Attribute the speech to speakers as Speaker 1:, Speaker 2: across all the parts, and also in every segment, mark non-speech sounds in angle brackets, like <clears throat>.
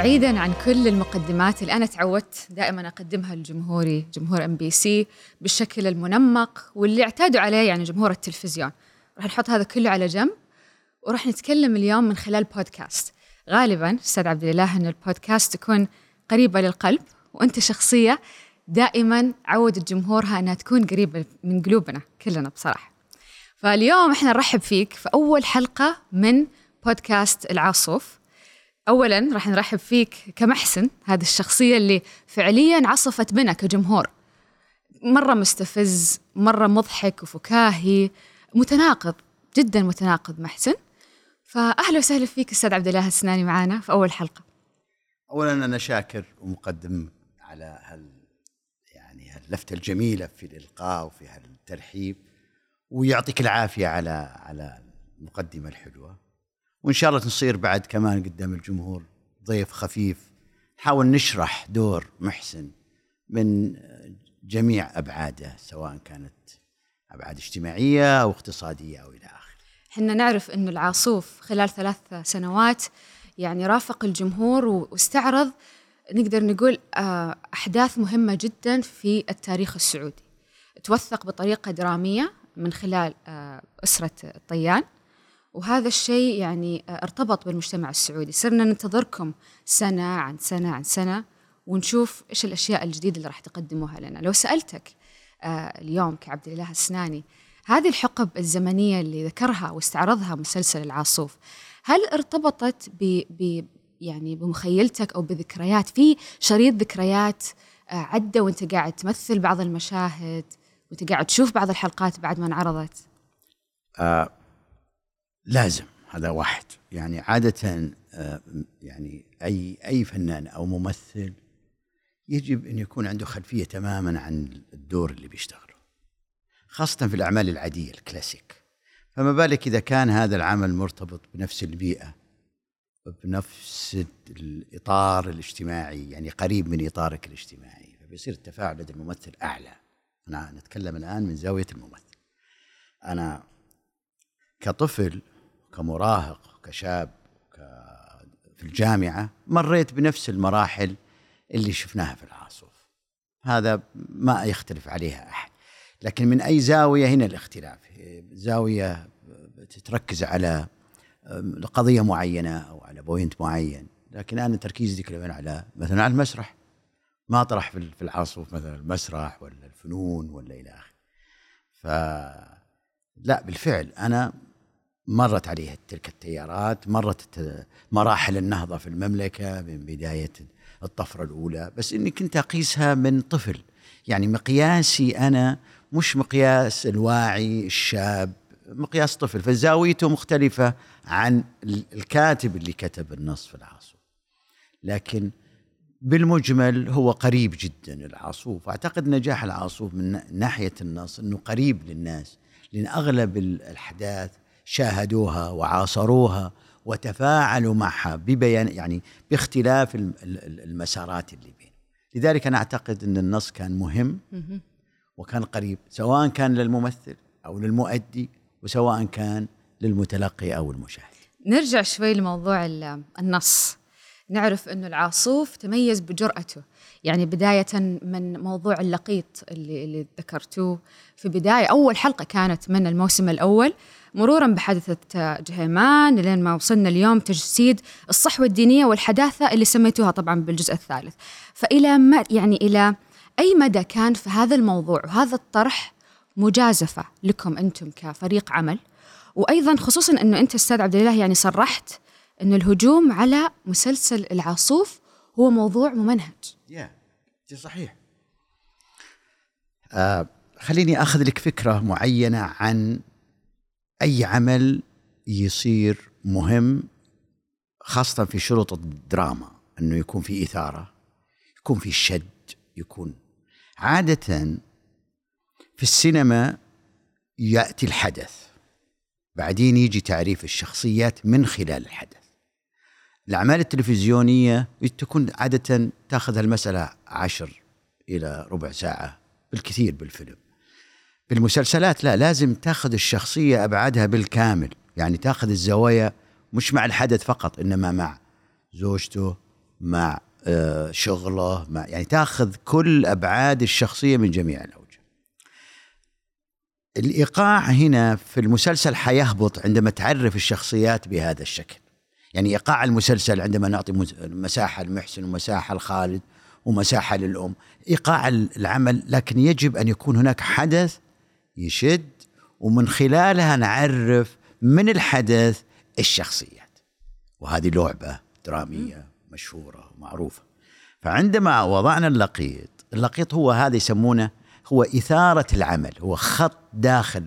Speaker 1: بعيدا عن كل المقدمات اللي أنا تعودت دائما أقدمها لجمهوري جمهور ام بي سي بالشكل المنمق واللي اعتادوا عليه يعني جمهور التلفزيون. راح نحط هذا كله على جنب وراح نتكلم اليوم من خلال بودكاست غالبا أستاذ عبد الإله إن البودكاست تكون قريبة للقلب وأنت شخصية دائما عودت جمهورها إنها تكون قريبة من قلوبنا كلنا بصراحة. فاليوم إحنا نرحب فيك في أول حلقة من بودكاست العاصوف اولا راح نرحب فيك كمحسن هذه الشخصية اللي فعليا عصفت بنا كجمهور. مرة مستفز مرة مضحك وفكاهي متناقض جدا متناقض محسن. فاهلا وسهلا فيك أستاذ عبد الله السناني معانا في أول حلقة.
Speaker 2: اولا أنا شاكر ومقدم على هال يعني هاللفتة الجميلة في الإلقاء وفي هالترحيب ويعطيك العافية على على المقدمة الحلوة. وإن شاء الله نصير بعد كمان قدام الجمهور ضيف خفيف نحاول نشرح دور محسن من جميع أبعاده سواء كانت أبعاد اجتماعية أو اقتصادية أو إلى آخره.
Speaker 1: إحنا نعرف إنه العاصوف خلال ثلاث سنوات يعني رافق الجمهور واستعرض نقدر نقول آه، أحداث مهمة جدا في التاريخ السعودي. توثق بطريقة درامية من خلال آه، أسرة الطيان وهذا الشيء يعني آه، ارتبط بالمجتمع السعودي. صرنا ننتظركم سنة عن سنة عن سنة ونشوف إيش الأشياء الجديدة اللي راح تقدموها لنا. لو سألتك آه، اليوم كعبد الإله السناني هذه الحقب الزمنية اللي ذكرها واستعرضها مسلسل العاصوف هل ارتبطت ب, ب يعني بمخيلتك أو بذكريات؟ في شريط ذكريات آه، عدى وأنت قاعد تمثل بعض المشاهد وأنت قاعد تشوف بعض الحلقات بعد ما انعرضت؟
Speaker 2: آه لازم هذا واحد. يعني عادة آه، يعني أي أي فنان أو ممثل يجب أن يكون عنده خلفية تماما عن الدور اللي بيشتغله خاصة في الأعمال العادية الكلاسيك. فما بالك إذا كان هذا العمل مرتبط بنفس البيئة بنفس الإطار الاجتماعي يعني قريب من إطارك الاجتماعي فبيصير التفاعل لدى الممثل أعلى. أنا نتكلم الآن من زاوية الممثل. أنا كطفل كمراهق كشاب في الجامعة مريت بنفس المراحل اللي شفناها في العاصف. هذا ما يختلف عليها أحد. لكن من أي زاوية هنا الاختلاف. زاوية تتركز على قضية معينة أو على بوينت معين. لكن أنا تركيزي كمان على مثلا على المسرح. ما أطرح في العاصف مثلا المسرح ولا الفنون ولا إلى آخره. ف لا بالفعل أنا مرت عليها تلك التيارات مرت مراحل النهضة في المملكة من بداية الطفرة الأولى. بس إني كنت أقيسها من طفل. يعني مقياسي أنا مش مقياس الواعي الشاب مقياس طفل. فزاويته مختلفة عن الكاتب اللي كتب النص في العاصوف لكن بالمجمل هو قريب جدا العاصوف. أعتقد نجاح العاصوف من ناحية النص أنه قريب للناس. لأن أغلب الأحداث شاهدوها وعاصروها وتفاعلوا معها ببيان يعني باختلاف المسارات اللي بين لذلك أنا أعتقد أن النص كان مهم وكان قريب سواء كان للممثل أو للمؤدي وسواء كان للمتلقي أو المشاهد.
Speaker 1: نرجع شوي لموضوع النص. نعرف انه العاصوف تميز بجرأته. يعني بداية من موضوع اللقيط اللي, اللي ذكرتوه. في بداية أول حلقة كانت من الموسم الأول. مرورا بحادثة جهيمان لين ما وصلنا اليوم تجسيد الصحوة الدينية والحداثة اللي سميتوها طبعا بالجزء الثالث. فإلى ما يعني إلى أي مدى كان في هذا الموضوع وهذا الطرح مجازفة لكم أنتم كفريق عمل؟ وأيضا خصوصا أنه أنت أستاذ عبد الله يعني صرحت أن الهجوم على مسلسل العاصوف هو موضوع ممنهج.
Speaker 2: يا yeah. صحيح. آه خليني أخذ لك فكرة معينة عن أي عمل يصير مهم خاصة في شروط الدراما إنه يكون في إثارة يكون في شد يكون عادة في السينما يأتي الحدث بعدين يجي تعريف الشخصيات من خلال الحدث. الأعمال التلفزيونية تكون عادة تأخذ المسألة عشر إلى ربع ساعة بالكثير بالفيلم. بالمسلسلات لا لازم تاخذ الشخصية أبعادها بالكامل يعني تاخذ الزوايا مش مع الحدث فقط إنما مع زوجته مع آه، شغله مع يعني تاخذ كل أبعاد الشخصية من جميع الأوجه. الإيقاع هنا في المسلسل حيهبط عندما تعرف الشخصيات بهذا الشكل. يعني إيقاع المسلسل عندما نعطي مساحة لمحسن ومساحة لخالد ومساحة للأم، إيقاع العمل لكن يجب أن يكون هناك حدث يشد ومن خلالها نعرف من الحدث الشخصيات. وهذه لعبة درامية مشهورة ومعروفة. فعندما وضعنا اللقيط، اللقيط هو هذا يسمونه هو إثارة العمل هو خط داخل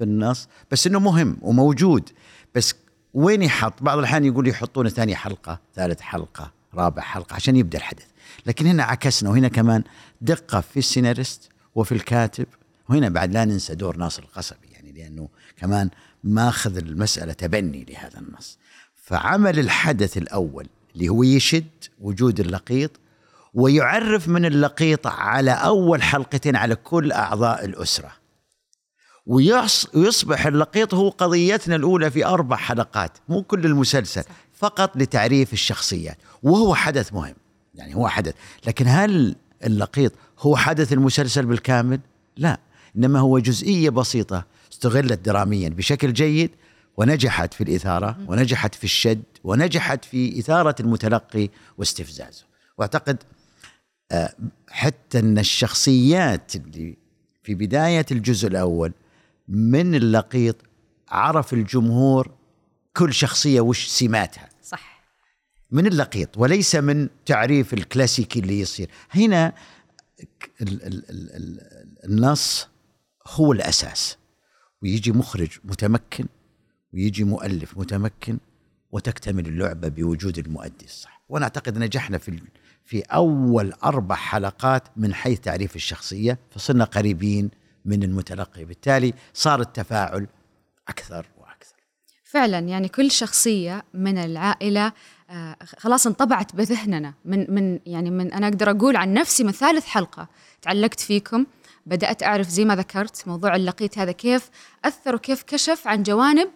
Speaker 2: بالنص بس إنه مهم وموجود بس وين يحط بعض الأحيان يقول يحطونه ثاني حلقة ثالث حلقة رابع حلقة عشان يبدأ الحدث لكن هنا عكسنا وهنا كمان دقة في السيناريست وفي الكاتب وهنا بعد لا ننسى دور ناصر القصبي يعني لأنه كمان ماخذ المسألة تبني لهذا النص. فعمل الحدث الأول اللي هو يشد وجود اللقيط ويعرف من اللقيط على أول حلقتين على كل أعضاء الأسرة. ويصبح اللقيط هو قضيتنا الأولى في أربع حلقات مو كل المسلسل فقط لتعريف الشخصيات. وهو حدث مهم يعني هو حدث. لكن هل اللقيط هو حدث المسلسل بالكامل؟ لا. إنما هو جزئية بسيطة استغلت دراميا بشكل جيد ونجحت في الإثارة ونجحت في الشد ونجحت في إثارة المتلقي واستفزازه. وأعتقد حتى أن الشخصيات اللي في بداية الجزء الأول من اللقيط عرف الجمهور كل شخصية وش سماتها.
Speaker 1: صح.
Speaker 2: من اللقيط وليس من تعريف الكلاسيكي اللي يصير. هنا ال ال ال النص هو الأساس. ويجي مخرج متمكن ويجي مؤلف متمكن وتكتمل اللعبة بوجود المؤدي الصح. وأنا أعتقد نجحنا في في أول أربع حلقات من حيث تعريف الشخصية فصرنا قريبين من المتلقي. بالتالي صار التفاعل أكثر وأكثر.
Speaker 1: فعلا يعني كل شخصية من العائلة آه، خلاص انطبعت بذهننا. من من يعني من أنا أقدر أقول عن نفسي من ثالث حلقة تعلقت فيكم. بدأت أعرف زي ما ذكرت موضوع اللقيط هذا كيف أثر وكيف كشف عن جوانب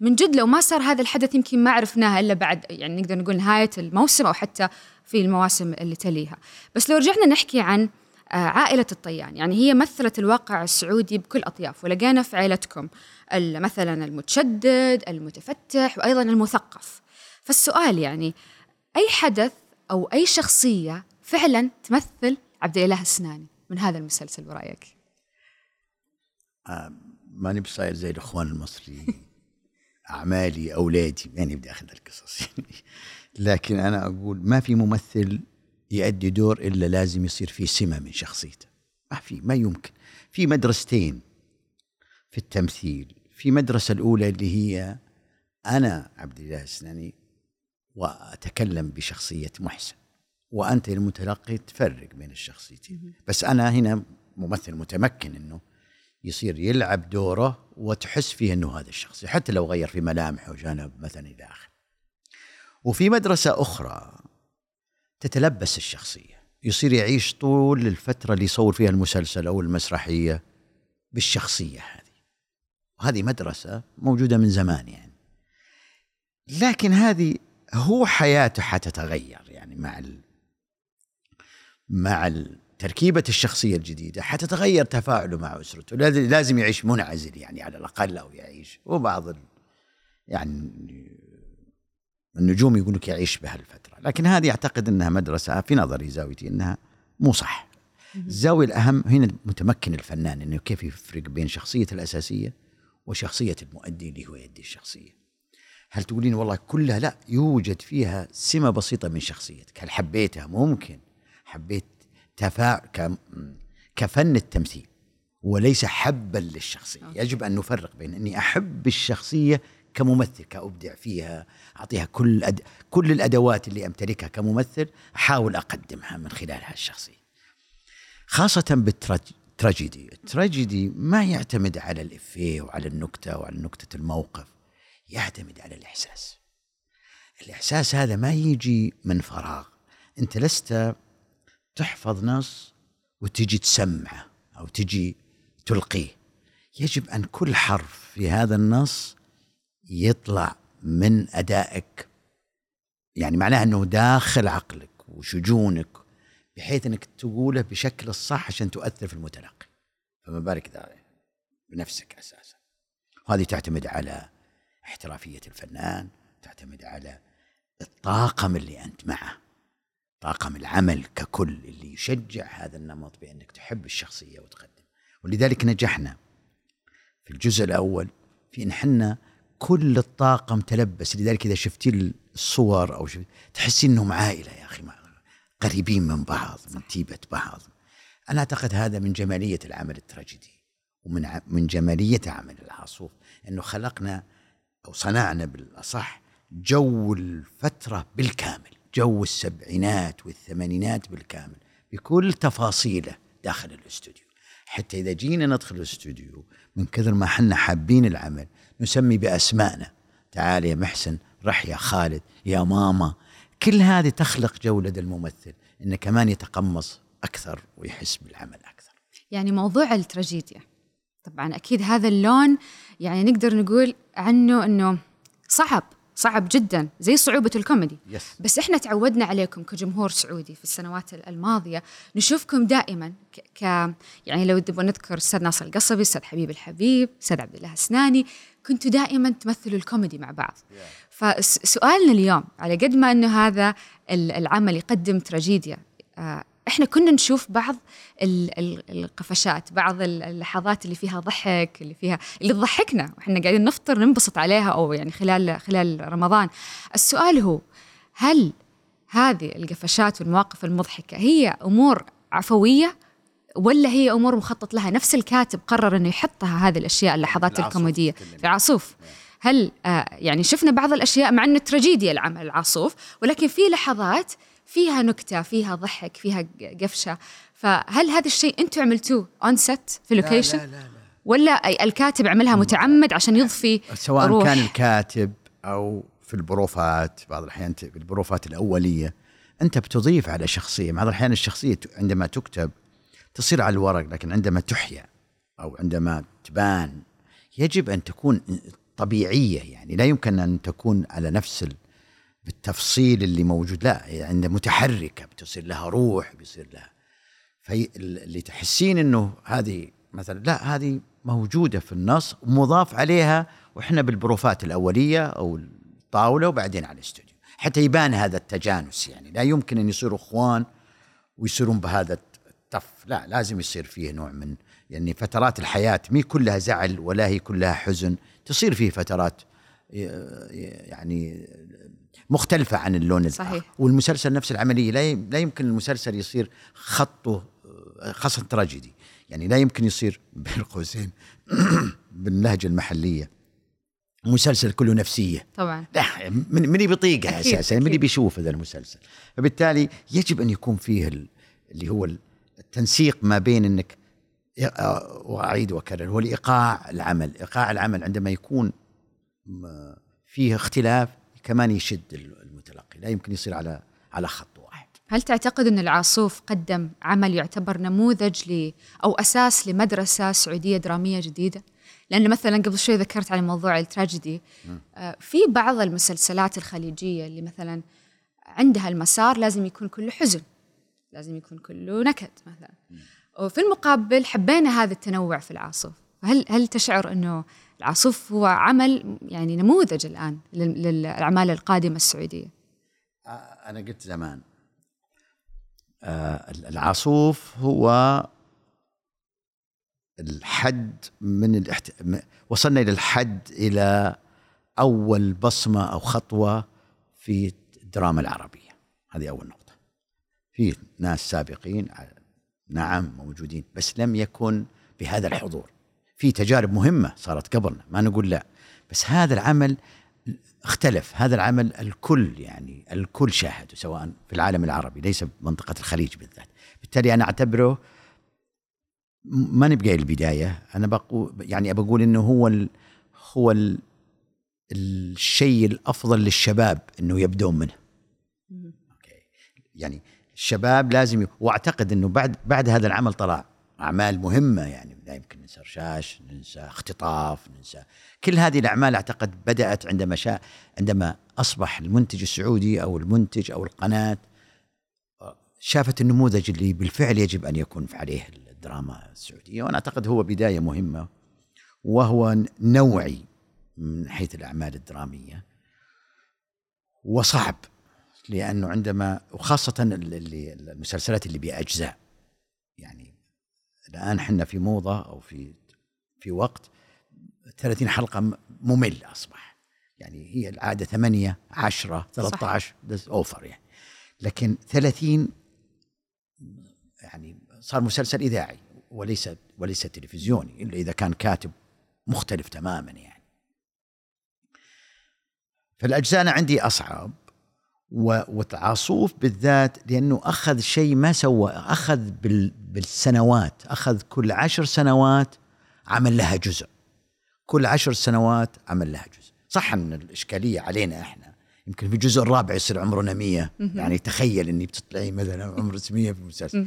Speaker 1: من جد لو ما صار هذا الحدث يمكن ما عرفناها إلا بعد يعني نقدر نقول نهاية الموسم أو حتى في المواسم اللي تليها. بس لو رجعنا نحكي عن آه، عائلة الطيان يعني هي مثلت الواقع السعودي بكل أطياف ولقينا في عائلتكم مثلا المتشدد المتفتح وأيضا المثقف. فالسؤال يعني أي حدث أو أي شخصية فعلا تمثل عبد الإله السناني؟ من هذا المسلسل برأيك؟
Speaker 2: آه ماني بصاير زي الإخوان المصريين. <laughs> أعمالي أولادي يعني بدي أخذ القصص <laughs> لكن أنا أقول ما في ممثل يؤدي دور إلا لازم يصير فيه سمة من شخصيته. ما في ما يمكن. في مدرستين في التمثيل. في مدرسة الأولى اللي هي أنا عبد الله السناني وأتكلم بشخصية محسن. وأنت المتلقي تفرق بين الشخصيتين. بس أنا هنا ممثل متمكن إنه يصير يلعب دوره وتحس فيه إنه هذا الشخص حتى لو غير في ملامحه وجانب مثلا إلى اخره وفي مدرسة أخرى تتلبس الشخصية يصير يعيش طول الفترة اللي يصور فيها المسلسل أو المسرحية بالشخصية هذه. وهذه مدرسة موجودة من زمان يعني. لكن هذه هو حياته حتتغير يعني مع ال مع تركيبة الشخصية الجديدة حتتغير تفاعله مع أسرته. لازم يعيش منعزل يعني على الأقل أو يعيش. وبعض يعني النجوم يقول لك يعيش بهالفترة. لكن هذه أعتقد إنها مدرسة في نظري زاويتي إنها مو صح. الزاوية الأهم هنا متمكن الفنان إنه كيف يفرق بين شخصية الأساسية وشخصية المؤدي اللي هو يدي الشخصية. هل تقولين والله كلها لا يوجد فيها سمة بسيطة من شخصيتك؟ هل حبيتها؟ ممكن. حبيت تفاعل كفن التمثيل وليس حبا للشخصية. يجب أن نفرق بين أني أحب الشخصية كممثل كأبدع فيها أعطيها كل أد... كل الأدوات اللي أمتلكها كممثل أحاول أقدمها من خلال هالشخصية خاصة بالتراجيدي التراجيدي ما يعتمد على الإفيه وعلى النكتة وعلى نكتة الموقف يعتمد على الإحساس. الإحساس هذا ما يجي من فراغ. أنت لست تحفظ نص وتجي تسمعه أو تجي تلقيه. يجب أن كل حرف في هذا النص يطلع من أدائك. يعني معناها أنه داخل عقلك وشجونك بحيث أنك تقوله بشكل الصح عشان تؤثر في المتلقي. فما بالك إذا بنفسك أساسا. وهذه تعتمد على احترافية الفنان تعتمد على الطاقم اللي أنت معه. طاقم العمل ككل اللي يشجع هذا النمط بأنك تحب الشخصية وتقدم. ولذلك نجحنا. في الجزء الأول في إن حنا كل الطاقم تلبس. لذلك إذا شفتي الصور أو شفت تحسي إنهم عائلة يا أخي قريبين من بعض من تيبة بعض. أنا أعتقد هذا من جمالية العمل التراجيدي ومن من جمالية عمل العاصوف إنه خلقنا أو صنعنا بالأصح جو الفترة بالكامل. جو السبعينات والثمانينات بالكامل بكل تفاصيله داخل الاستوديو. حتى إذا جينا ندخل الاستوديو من كثر ما حنا حابين العمل نسمي باسمائنا تعال يا محسن رح يا خالد يا ماما. كل هذه تخلق جو لدى الممثل إنه كمان يتقمص أكثر ويحس بالعمل أكثر.
Speaker 1: يعني موضوع التراجيديا. طبعا أكيد هذا اللون يعني نقدر نقول عنه إنه صعب. صعب جدا زي صعوبة الكوميدي
Speaker 2: yes.
Speaker 1: بس إحنا تعودنا عليكم كجمهور سعودي في السنوات الماضية نشوفكم دائما ك, يعني لو تبغى نذكر أستاذ ناصر القصبي أستاذ حبيب الحبيب أستاذ عبد الله السناني كنتوا دائما تمثلوا الكوميدي مع بعض yeah. فسؤالنا اليوم على قد ما إنه هذا العمل يقدم تراجيديا آه، إحنا كنا نشوف بعض القفشات بعض اللحظات اللي فيها ضحك اللي فيها اللي تضحكنا. وإحنا قاعدين نفطر ننبسط عليها أو يعني خلال خلال رمضان. السؤال هو هل هذه القفشات والمواقف المضحكة هي أمور عفوية ولا هي أمور مخطط لها؟ نفس الكاتب قرر إنه يحطها هذه الأشياء اللحظات الكوميدية. في العاصوف هل آه يعني شفنا بعض الأشياء مع إنه تراجيديا العمل العاصوف ولكن في لحظات فيها نكتة فيها ضحك فيها قفشة. فهل هذا الشيء أنتم عملتوه on set في location لا, لا, لا, لا. ولا الكاتب عملها متعمد عشان يضفي
Speaker 2: سواء روح. كان الكاتب أو في البروفات بعض الأحيان في البروفات الأولية أنت بتضيف على شخصية. بعض الأحيان الشخصية عندما تكتب تصير على الورق لكن عندما تحيا أو عندما تبان يجب أن تكون طبيعية يعني. لا يمكن أن تكون على نفس بالتفصيل اللي موجود. لا يعني متحركة بتصير لها روح بيصير لها. في اللي تحسين إنه هذه مثلا لا هذه موجودة في النص ومضاف عليها وإحنا بالبروفات الأولية أو الطاولة وبعدين على الاستوديو. حتى يبان هذا التجانس يعني. لا يمكن إن يصيروا إخوان ويصيرون بهذا التف. لا لازم يصير فيه نوع من يعني فترات الحياة. مي كلها زعل ولا هي كلها حزن. تصير فيه فترات يعني مختلفة عن اللون صحيح. الآخر والمسلسل نفس العملية. لا يمكن المسلسل يصير خطه خاصة تراجيدي. يعني لا يمكن يصير <laughs> بين قوسين <clears throat> باللهجة المحلية. مسلسل كله نفسية.
Speaker 1: طبعا.
Speaker 2: لا من من بيطيقها أساسا من بيشوف هذا المسلسل. فبالتالي يجب أن يكون فيه اللي هو التنسيق ما بين إنك وأعيد وأكرر هو الإيقاع العمل. إيقاع العمل عندما يكون فيه اختلاف كمان يشد المتلقي لا يمكن يصير على على خط واحد.
Speaker 1: هل تعتقد أن العاصوف قدم عمل يعتبر نموذج ل أو أساس لمدرسة سعودية درامية جديدة؟ لأن مثلا قبل شوي ذكرت عن موضوع التراجيدي. آه، في بعض المسلسلات الخليجية اللي مثلا عندها المسار لازم يكون كله حزن لازم يكون كله نكد مثلا. وفي المقابل حبينا هذا التنوع في العاصف هل هل تشعر انه العاصف هو عمل يعني نموذج الآن للأعمال القادمة السعودية؟
Speaker 2: أنا قلت زمان العاصوف هو الحد من الاحت... وصلنا إلى الحد إلى أول بصمة أو خطوة في الدراما العربية. هذه أول نقطة. في ناس سابقين نعم موجودين بس لم يكن بهذا الحضور. في تجارب مهمة صارت قبلنا ما نقول لا. بس هذا العمل اختلف هذا العمل الكل يعني الكل شاهده سواء في العالم العربي ليس بمنطقه الخليج بالذات. بالتالي أنا أعتبره ما نبقى البداية. أنا بقول يعني بقول إنه هو ال هو ال الشيء الأفضل للشباب إنه يبدون منه. يعني الشباب لازم ي... وأعتقد إنه بعد بعد هذا العمل طلع أعمال مهمة يعني لا يمكن ننسى رشاش ننسى اختطاف ننسى كل هذه الأعمال أعتقد بدأت عندما شاء عندما أصبح المنتج السعودي أو المنتج أو القناة شافت النموذج اللي بالفعل يجب أن يكون عليه الدراما السعودية وأنا أعتقد هو بداية مهمة وهو نوعي من حيث الأعمال الدرامية وصعب لأنه عندما وخاصة اللي المسلسلات اللي بأجزاء يعني الآن إحنا في موضة أو في في وقت 30 حلقة ممل أصبح. يعني هي العادة 8 10 13 أوفر يعني. لكن 30 يعني صار مسلسل إذاعي وليس وليس تلفزيوني إلا إذا كان كاتب مختلف تماما يعني. فالأجزاء أنا عندي أصعب. وتعاصوف بالذات لأنه أخذ شيء ما سوى أخذ بالسنوات أخذ كل عشر سنوات عمل لها جزء. كل عشر سنوات عمل لها جزء. صح أن الإشكالية علينا إحنا. يمكن في الجزء الرابع يصير عمرنا 100 يعني تخيل إني بتطلعي مثلا عمر 100 في المسلسل.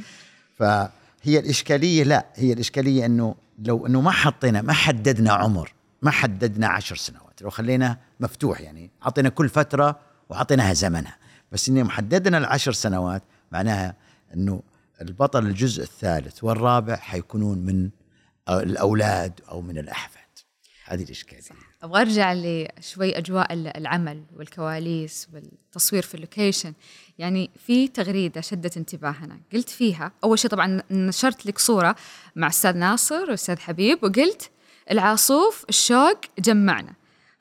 Speaker 2: فهي الإشكالية لا هي الإشكالية إنه لو إنه ما حطينا ما حددنا عمر ما حددنا عشر سنوات. لو خلينا مفتوح يعني أعطينا كل فترة وأعطيناها زمنها. بس إني محددنا العشر سنوات معناها إنه البطل الجزء الثالث والرابع حيكونون من الأولاد أو من الأحفاد. هذه الإشكالية.
Speaker 1: أبغى أرجع لشوي أجواء العمل والكواليس والتصوير في اللوكيشن. يعني في تغريدة شدت انتباهنا. قلت فيها أول شيء طبعا نشرت لك صورة مع أستاذ ناصر وأستاذ حبيب وقلت العاصوف الشوق جمعنا.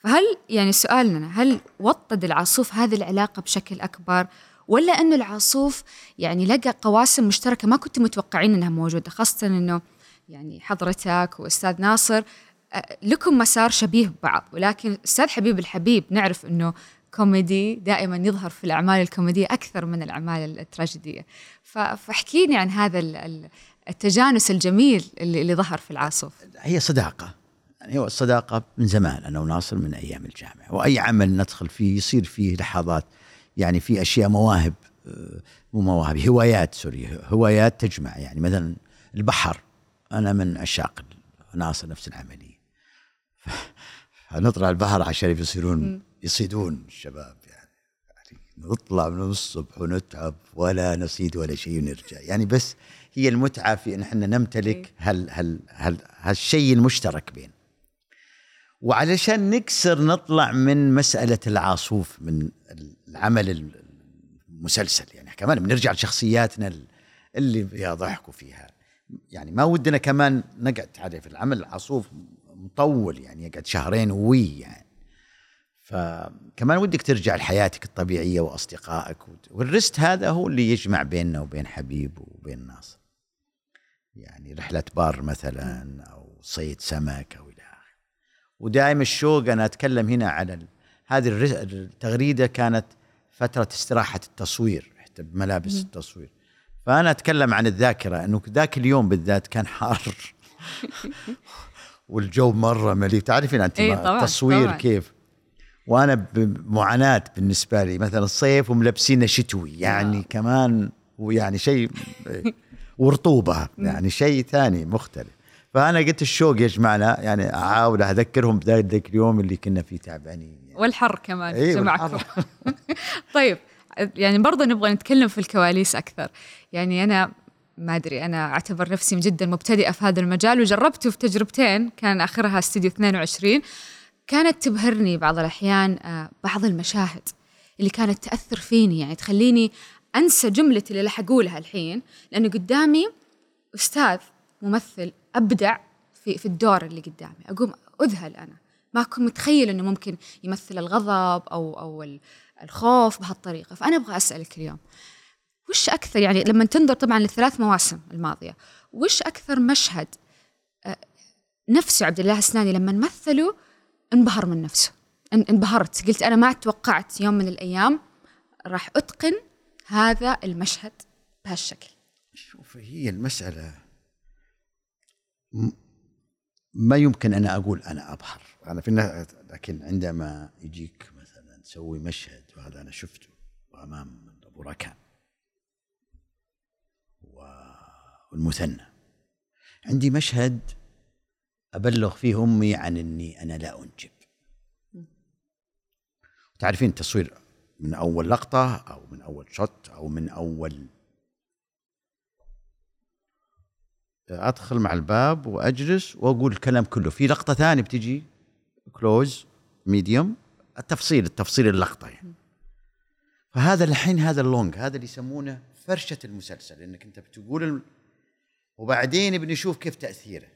Speaker 1: فهل يعني سؤالنا هل وطد العاصوف هذه العلاقة بشكل أكبر ولا أنه العاصوف يعني لقى قواسم مشتركة ما كنتوا متوقعين أنها موجودة خاصة أنه يعني حضرتك وأستاذ ناصر لكم مسار شبيه ببعض ولكن أستاذ حبيب الحبيب نعرف أنه كوميدي دائما يظهر في الأعمال الكوميدية أكثر من الأعمال التراجيدية. فاحكيني عن هذا التجانس الجميل اللي, اللي ظهر في العاصف
Speaker 2: هي صداقة. يعني هو الصداقة من زمان أنا وناصر من أيام الجامعة وأي عمل ندخل فيه يصير فيه لحظات يعني في أشياء مواهب آه، مو مواهب هوايات سوري هوايات تجمع يعني مثلا البحر أنا من عشاق ناصر نفس العملية. <laughs> فنطلع البحر عشان يصيرون يصيدون الشباب يعني, يعني نطلع من الصبح ونتعب ولا نصيد ولا شيء ونرجع. يعني بس هي المتعة في أن إحنا نمتلك هال هال هال هالشيء المشترك بين وعلشان نكسر نطلع من مسألة العاصوف من العمل المسلسل يعني كمان بنرجع لشخصياتنا اللي فيها. ضحك وفيها يعني ما ودنا كمان نقعد تعرف العمل العاصوف مطول يعني يقعد شهرين وي يعني. فكمان ودك ترجع لحياتك الطبيعية وأصدقائك والرست هذا هو اللي يجمع بيننا وبين حبيب وبين ناصر. يعني رحلة بار مثلا أو صيد سمك أو ودائما الشوق أنا أتكلم هنا على هذه التغريده كانت فترة استراحة التصوير حتى بملابس التصوير. فأنا أتكلم عن الذاكرة إنه ذاك اليوم بالذات كان حار. <laughs> والجو مرة مليء. تعرفين أنت
Speaker 1: إيه طبعًا
Speaker 2: التصوير طبعًا. كيف؟ وأنا بمعاناه بالنسبة لي. مثلا الصيف وملبسين شتوي يعني آه. كمان ويعني شيء ورطوبة يعني شيء ثاني مختلف. فأنا قلت الشوق يجمعنا يعني أحاول أذكرهم بذاك اليوم اللي كنا فيه تعبانين
Speaker 1: يعني. والحر كمان أيوة جمعكم <laughs> طيب يعني برضه نبغى نتكلم في الكواليس أكثر. يعني أنا ما أدري أنا أعتبر نفسي جدا مبتدئة في هذا المجال وجربته في تجربتين كان آخرها استوديو 22 كانت تبهرني بعض الأحيان آه، بعض المشاهد اللي كانت تأثر فيني يعني تخليني أنسى جملتي اللي راح أقولها الحين لأنه قدامي أستاذ ممثل أبدع في في الدور اللي قدامي. أقوم أذهل أنا. ما أكون متخيل إنه ممكن يمثل الغضب أو أو الخوف بهالطريقة. فأنا أبغى أسألك اليوم وش أكثر يعني لما تنظر طبعا للثلاث مواسم الماضية وش أكثر مشهد نفسه عبد الله السناني لما مثلوا انبهر من نفسه؟ انبهرت. قلت أنا ما توقعت يوم من الأيام راح أتقن هذا المشهد بهالشكل.
Speaker 2: شوف هي المسألة ما يمكن أنا أقول أنا أبحر. أنا في لكن عندما يجيك مثلا تسوي مشهد وهذا أنا شفته أمام أبو ركان والمثنى. عندي مشهد أبلغ فيه أمي عن إني أنا لا أنجب. تعرفين التصوير من أول لقطة أو من أول shot أو من أول أدخل مع الباب وأجلس وأقول الكلام كله. في لقطة ثانية بتجي close medium التفصيل التفصيل اللقطة يعني. فهذا الحين هذا ال long هذا اللي يسمونه فرشة المسلسل إنك أنت بتقول الم... وبعدين بنشوف كيف تأثيره.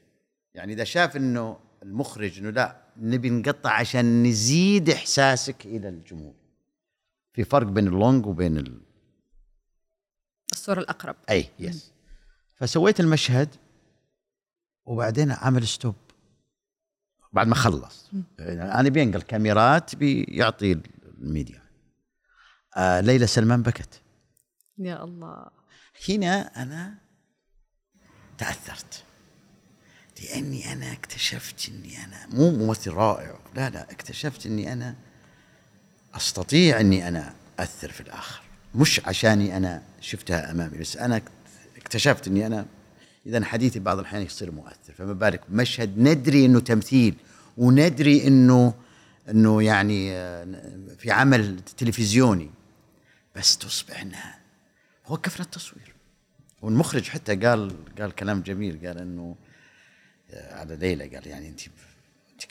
Speaker 2: يعني إذا شاف إنه المخرج إنه لا نبي نقطع عشان نزيد إحساسك إلى الجمهور. في فرق بين ال long وبين ال...
Speaker 1: الصورة الأقرب.
Speaker 2: أي yes فسويت المشهد وبعدين عمل stop. بعد ما خلص. أنا بينقل كاميرات بيعطي الميديا. آه ليلى سلمان بكت.
Speaker 1: يا الله.
Speaker 2: هنا أنا تأثرت. لأني أنا اكتشفت إني أنا مو ممثل رائع. لا لا اكتشفت إني أنا أستطيع إني أنا أثر في الآخر. مش عشاني أنا شفتها أمامي بس أنا اكتشفت إني أنا اذا حديثي بعض الأحيان يصير مؤثر فما بالك؟ مشهد ندري إنه تمثيل وندري إنه إنه يعني آه، في عمل تلفزيوني بس تصبح انها وقفنا التصوير. والمخرج حتى قال قال كلام جميل قال إنه آه، على ليلى قال يعني أنت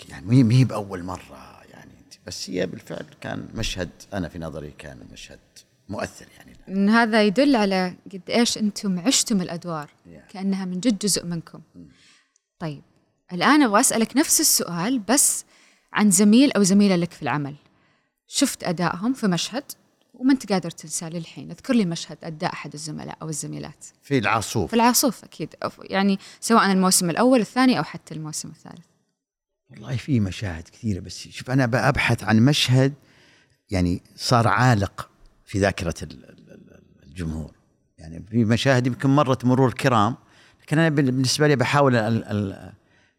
Speaker 2: يعني ما هي بأول مرة يعني أنت بس هي بالفعل كان مشهد أنا في نظري كان مشهد مؤثر يعني.
Speaker 1: إن هذا يدل على قد إيش أنتم عشتم الأدوار
Speaker 2: Yeah.
Speaker 1: كأنها من جد جزء منكم. طيب الآن أبغى أسألك نفس السؤال بس عن زميل أو زميلة لك في العمل. شفت أدائهم في مشهد وما أنت قادر تنساه للحين. اذكر لي مشهد أداء أحد الزملاء أو الزميلات.
Speaker 2: في العاصوف.
Speaker 1: في العاصوف أكيد. يعني سواء الموسم الأول الثاني أو حتى الموسم الثالث.
Speaker 2: والله في مشاهد كثيرة بس شوف أنا بأبحث عن مشهد يعني صار عالق. في ال- الجمهور. يعني في مشاهد يمكن مرت مرور الكرام لكن أنا بال- بالنسبة لي بحاول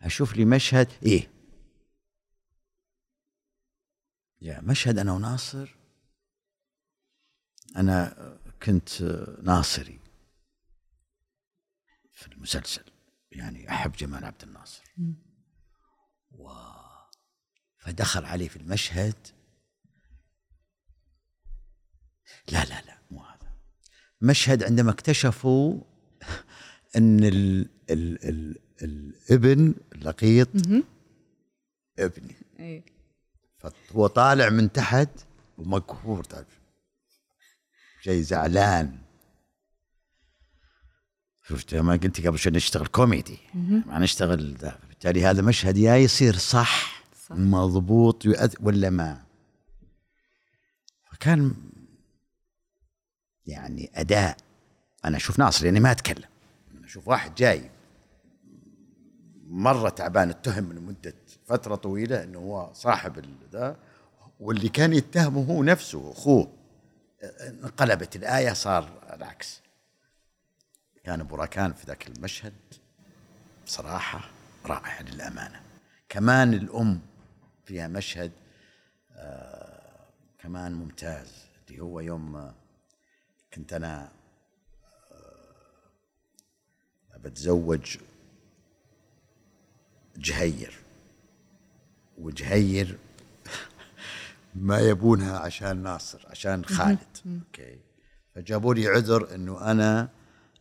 Speaker 2: أشوف لي مشهد إيه؟ يا مشهد أنا وناصر. أنا كنت ناصري في المسلسل. يعني أحب جمال عبد الناصر. فدخل عليه في المشهد لا لا لا مو هذا. مشهد عندما اكتشفوا إن ال ال ال الابن اللقيط ابني.
Speaker 1: اي
Speaker 2: فهو طالع من تحت ومقهور تعرف. شيء زعلان. شفت ما قلت قبل شوي نشتغل كوميدي. ما نشتغل ذا. بالتالي هذا مشهد يا يصير صح,
Speaker 1: صح.
Speaker 2: مضبوط ولا ما؟ فكان يعني أداء. أنا أشوف ناصر يعني ما أتكلم. أنا أشوف واحد جاي مرة تعبان اتهم من مدة فترة طويلة إنه هو صاحب ذا واللي كان يتهمه هو نفسه أخوه. انقلبت الآية صار العكس. كان أبو راكان في ذاك المشهد بصراحة رائع للأمانة. كمان الأم فيها مشهد آه كمان ممتاز اللي هو يوم كنت أنا آه بتزوج جهير. وجهير ما يبونها عشان ناصر عشان خالد. okay. فجابوا لي عذر إنه أنا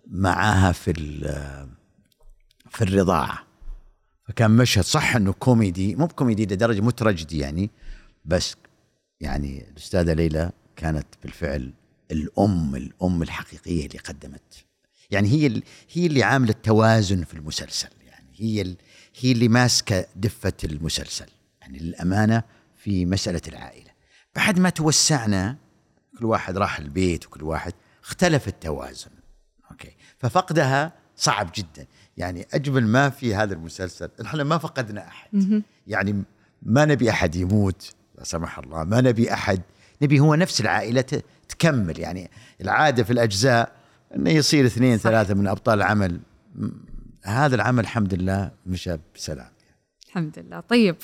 Speaker 2: معاها في ال- في الرضاعة. فكان مشهد صح إنه كوميدي مو بكوميدي لدرجة مو تراجيدي يعني بس يعني الأستاذة ليلى كانت بالفعل الأم الأم الحقيقية اللي قدمت. يعني هي هي اللي عاملة التوازن في المسلسل. يعني هي هي اللي ماسكة دفة المسلسل. يعني للأمانة في مسألة العائلة. بعد ما توسعنا كل واحد راح البيت وكل واحد اختلف التوازن. أوكي. ففقدها صعب جدا. يعني أجمل ما في هذا المسلسل إحنا ما فقدنا أحد. يعني ما نبي أحد يموت لا سمح الله ما نبي أحد. نبي هو نفس العائلة تكمل يعني. العادة في الأجزاء إنه يصير اثنين ثلاثة من أبطال العمل. هذا العمل الحمد لله مشى بسلام.
Speaker 1: الحمد لله. طيب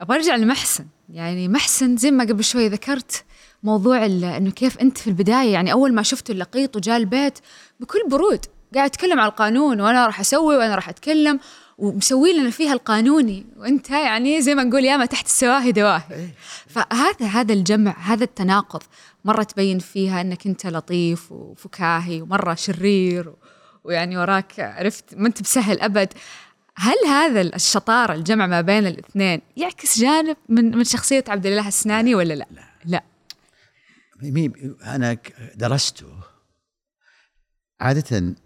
Speaker 1: أبغى أرجع لمحسن. يعني محسن زي ما قبل شوي ذكرت موضوع إنه كيف أنت في البداية يعني أول ما شفته اللقيط وجاء البيت بكل برود قاعد يتكلم على القانون وأنا راح أسوي وأنا راح أتكلم ومسوي لنا فيها القانوني. وأنت يعني زي ما نقول ياما تحت السواهي دواهي.
Speaker 2: إيه.
Speaker 1: فهذا هذا الجمع هذا التناقض مرة تبين فيها إنك أنت لطيف وفكاهي ومرة شرير ويعني وراك عرفت؟ ما أنت بسهل أبد. هل هذا الشطارة الجمع ما بين الاثنين يعكس جانب من من شخصية عبد الاله السناني ولا لا؟
Speaker 2: لا.
Speaker 1: لا.
Speaker 2: ك- درسته. عادة ال-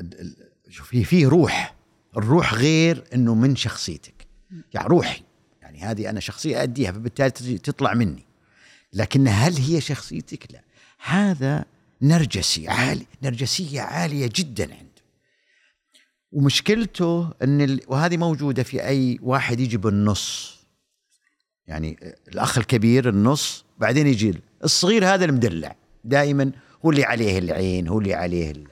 Speaker 2: ال- شوف في في روح. الروح غير إنه من شخصيتك. يعني روحي. يعني هذه أنا شخصية أديها فبالتالي تطلع مني. لكن هل هي شخصيتك؟ لا. هذا نرجسي عالي نرجسية عالية جدا عنده. ومشكلته إن ال... وهذه موجودة في أي واحد يجي بالنص. يعني الأخ الكبير النص بعدين يجي الصغير هذا المدلع. دائما هو اللي عليه العين هو اللي عليه ال...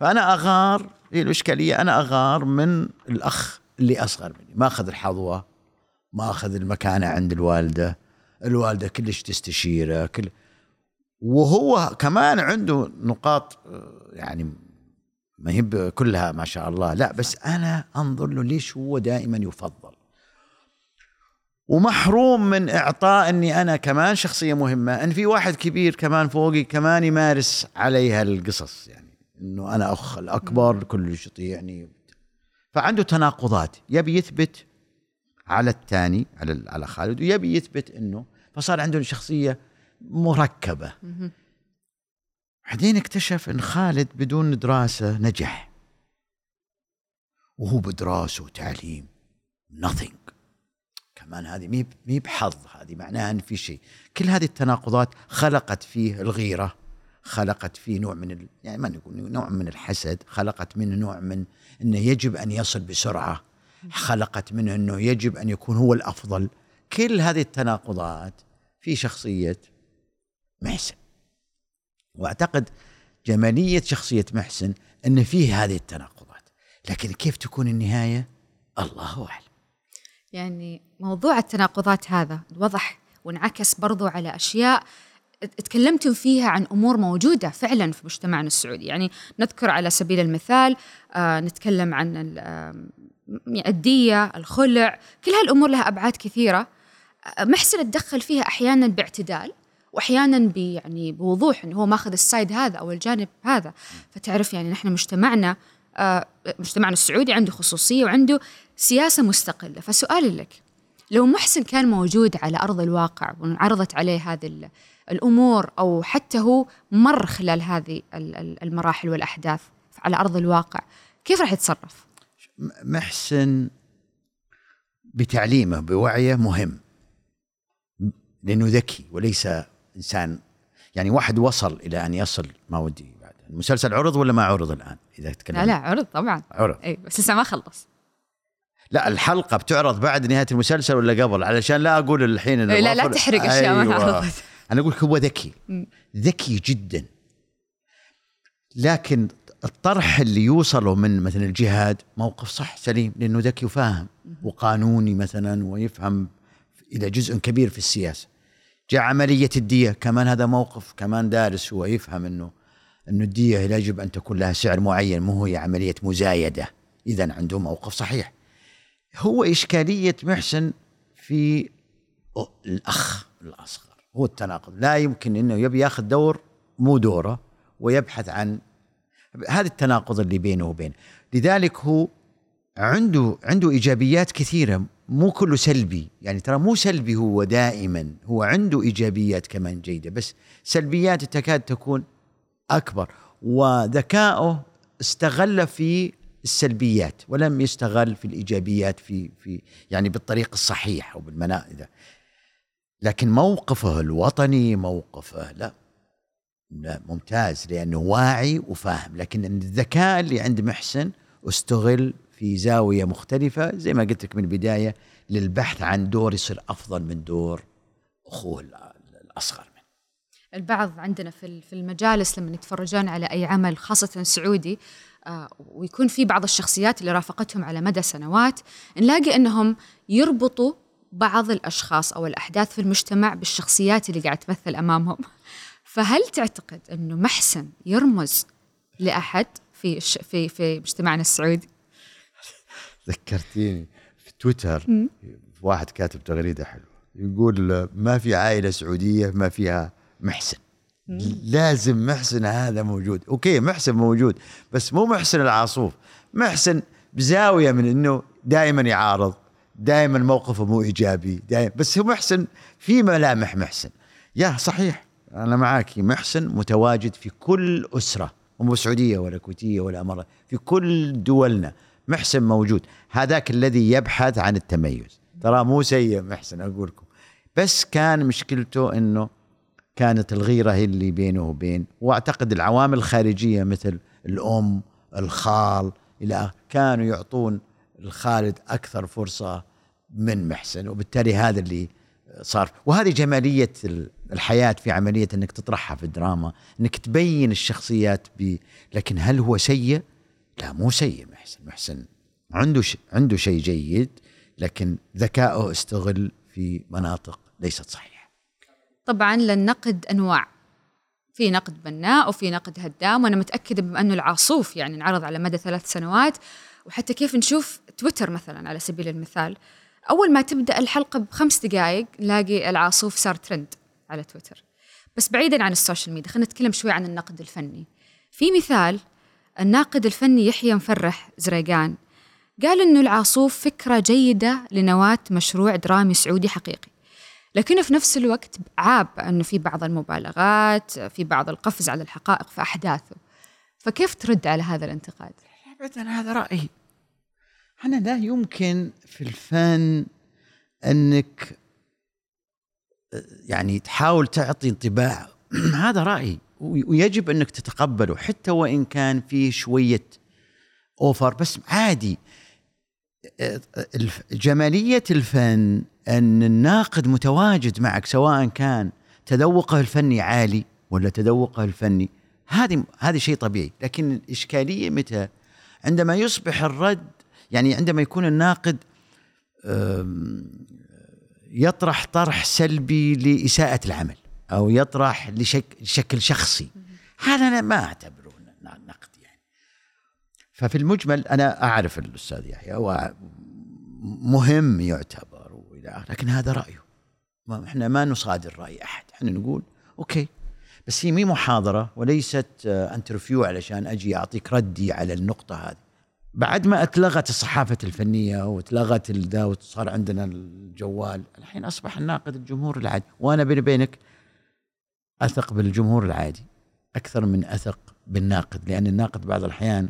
Speaker 2: فأنا أغار هي الإشكالية أنا أغار من الأخ اللي أصغر مني. ما أخذ الحظوة ما أخذ المكانة عند الوالدة. الوالدة كلش تستشيره كل وهو كمان عنده نقاط يعني ما هي كلها ما شاء الله. لا بس أنا أنظر له ليش هو دائما يفضل. ومحروم من إعطاء إني أنا كمان شخصية مهمة إن في واحد كبير كمان فوقي كمان يمارس علي هالقصص يعني إنه أنا أخ الأكبر كلش يطيعني فعنده تناقضات يبي يثبت على الثاني على على خالد ويبي يثبت إنه فصار عنده شخصية مركبة. بعدين اكتشف إن خالد بدون دراسة نجح. وهو بدراسة وتعليم. Nothing. كمان هذه مي مي بحظ. هذه معناها إن في شيء. كل هذه التناقضات خلقت فيه الغيرة. خلقت فيه نوع من ال... يعني ما نقول نوع من الحسد خلقت منه نوع من إنه يجب أن يصل بسرعة. خلقت منه أنه يجب أن يكون هو الأفضل. كل هذه التناقضات في شخصية محسن. وأعتقد جمالية شخصية محسن أن فيه هذه التناقضات. لكن كيف تكون النهاية؟ الله أعلم.
Speaker 1: يعني موضوع التناقضات هذا وضح وانعكس برضو على أشياء تكلمتم فيها عن أمور موجودة فعلا في مجتمعنا السعودي. يعني نذكر على سبيل المثال آه نتكلم عن الدية الخلع كل هالأمور لها أبعاد كثيرة. محسن تدخل فيها أحيانا باعتدال وأحيانا يعني بوضوح إنه هو ماخذ السايد هذا أو الجانب هذا. فتعرف يعني نحن مجتمعنا آه، مجتمعنا السعودي عنده خصوصية وعنده سياسة مستقلة. فسؤالي لك لو محسن كان موجود على أرض الواقع وانعرضت عليه هذه ال- الأمور أو حتى هو مر خلال هذه ال- ال- المراحل والأحداث على أرض الواقع كيف راح يتصرف؟
Speaker 2: محسن بتعليمه بوعيه مهم. لأنه ذكي وليس إنسان يعني واحد وصل إلى أن يصل ما ودي بعد. المسلسل عرض ولا ما عرض الآن؟ إذا تكلم
Speaker 1: لا لا عرض طبعا.
Speaker 2: عرض.
Speaker 1: اي بس لسه ما خلص.
Speaker 2: لا الحلقة بتعرض بعد نهاية المسلسل ولا قبل؟ علشان لا أقول الحين إنه
Speaker 1: إيه، لا لا تحرق أشياء ما
Speaker 2: أيوة.
Speaker 1: عرضت.
Speaker 2: أنا أقول لك هو ذكي. ذكي جدا. لكن الطرح اللي يوصله من مثلا الجهاد موقف صح سليم لأنه ذكي وفاهم وقانوني مثلا ويفهم إلى جزء كبير في السياسة. جاء عملية الدية كمان هذا موقف كمان دارس هو يفهم إنه إنه الدية يجب أن تكون لها سعر معين مو هي عملية مزايدة. اذا عنده موقف صحيح. هو إشكالية محسن في الأخ الأصغر. هو التناقض. لا يمكن إنه يبي ياخذ دور مو دوره ويبحث عن هذا التناقض اللي بينه وبينه لذلك هو عنده عنده إيجابيات كثيرة مو كله سلبي. يعني ترى مو سلبي هو دائما هو عنده إيجابيات كمان جيدة بس سلبياته تكاد تكون أكبر. وذكائه استغل في السلبيات ولم يستغل في الإيجابيات في في يعني بالطريق الصحيح إذا. لكن موقفه الوطني موقفه لا. ممتاز لأنه واعي وفاهم. لكن الذكاء اللي عند محسن استغل في زاوية مختلفة زي ما قلت لك من البداية للبحث عن دور يصير أفضل من دور أخوه الأصغر منه.
Speaker 1: البعض عندنا في في المجالس لما يتفرجون على أي عمل خاصة سعودي آه، ويكون في بعض الشخصيات اللي رافقتهم على مدى سنوات نلاقي إنهم يربطوا بعض الأشخاص أو الأحداث في المجتمع بالشخصيات اللي قاعد تمثل أمامهم. فهل تعتقد إنه محسن يرمز لأحد في في في مجتمعنا السعودي؟
Speaker 2: ذكرتيني في تويتر في واحد كاتب تغريدة حلوة. يقول ما في عائلة سعودية ما فيها محسن. لازم محسن هذا موجود. أوكي محسن موجود بس مو محسن العاصوف. محسن بزاوية من إنه دائما يعارض دائما موقفه مو إيجابي دائما بس هو محسن في ملامح محسن. يا صحيح. أنا معك محسن متواجد في كل أسرة مو سعوديه ولا كويتيه ولا امارات في كل دولنا. محسن موجود. هذاك الذي يبحث عن التميز. ترى مو سيء محسن أقول لكم. بس كان مشكلته إنه كانت الغيرة هي اللي بينه وبين وأعتقد العوامل الخارجية مثل الأم الخال إلى كانوا يعطون الخالد أكثر فرصة من محسن وبالتالي هذا اللي صار. وهذه جمالية الحياة في عملية إنك تطرحها في الدراما إنك تبين الشخصيات ب لكن هل هو سيء؟ لا مو سيء محسن. محسن عنده ش... عنده شيء جيد لكن ذكائه استغل في مناطق ليست صحيحة.
Speaker 1: طبعا للنقد أنواع. في نقد بناء وفي نقد هدام وأنا متأكدة بما انه العاصوف يعني انعرض على مدى ثلاث سنوات. وحتى كيف نشوف تويتر مثلا على سبيل المثال. أول ما تبدأ الحلقة بخمس دقائق نلاقي العاصوف صار ترند على تويتر. بس بعيدا عن ال social media خلينا نتكلم شوي عن النقد الفني. في مثال الناقد الفني يحيى مفرح زريقان. قال إنه العاصوف فكرة جيدة لنواة مشروع درامي سعودي حقيقي. لكنه في نفس الوقت عاب إنه في بعض المبالغات في بعض القفز على الحقائق في أحداثه. فكيف ترد على هذا الانتقاد؟
Speaker 2: ابدا هذا رأيي. أنا لا يمكن في الفن أنك يعني تحاول تعطي انطباع. <clears throat> هذا رأيي. ويجب أنك تتقبله حتى وإن كان فيه شوية أوفر. بس عادي. جمالية الفن أن الناقد متواجد معك سواء كان تذوقه الفني عالي ولا تذوقه الفني. هذه هذه شيء طبيعي. لكن الإشكالية متى؟ عندما يصبح الرد يعني عندما يكون الناقد يطرح طرح سلبي لإساءة العمل أو يطرح لشك لشكل شخصي. هذا أنا ما أعتبره ن- نقد يعني. ففي المجمل أنا أعرف الأستاذ يحيى مهم يعتبر وإلى آخره لكن هذا رأيه. ما إحنا ما نصادر رأي أحد إحنا نقول okay. بس هي مي محاضرة وليست آه، interview علشان أجي أعطيك ردي على النقطة هذه. بعد ما أتلغت الصحافة الفنية واتلغت الدا وصار عندنا الجوال الحين أصبح الناقد الجمهور العادي. وأنا بيني وبينك أثق بالجمهور العادي أكثر من أثق بالناقد لأن الناقد بعض الأحيان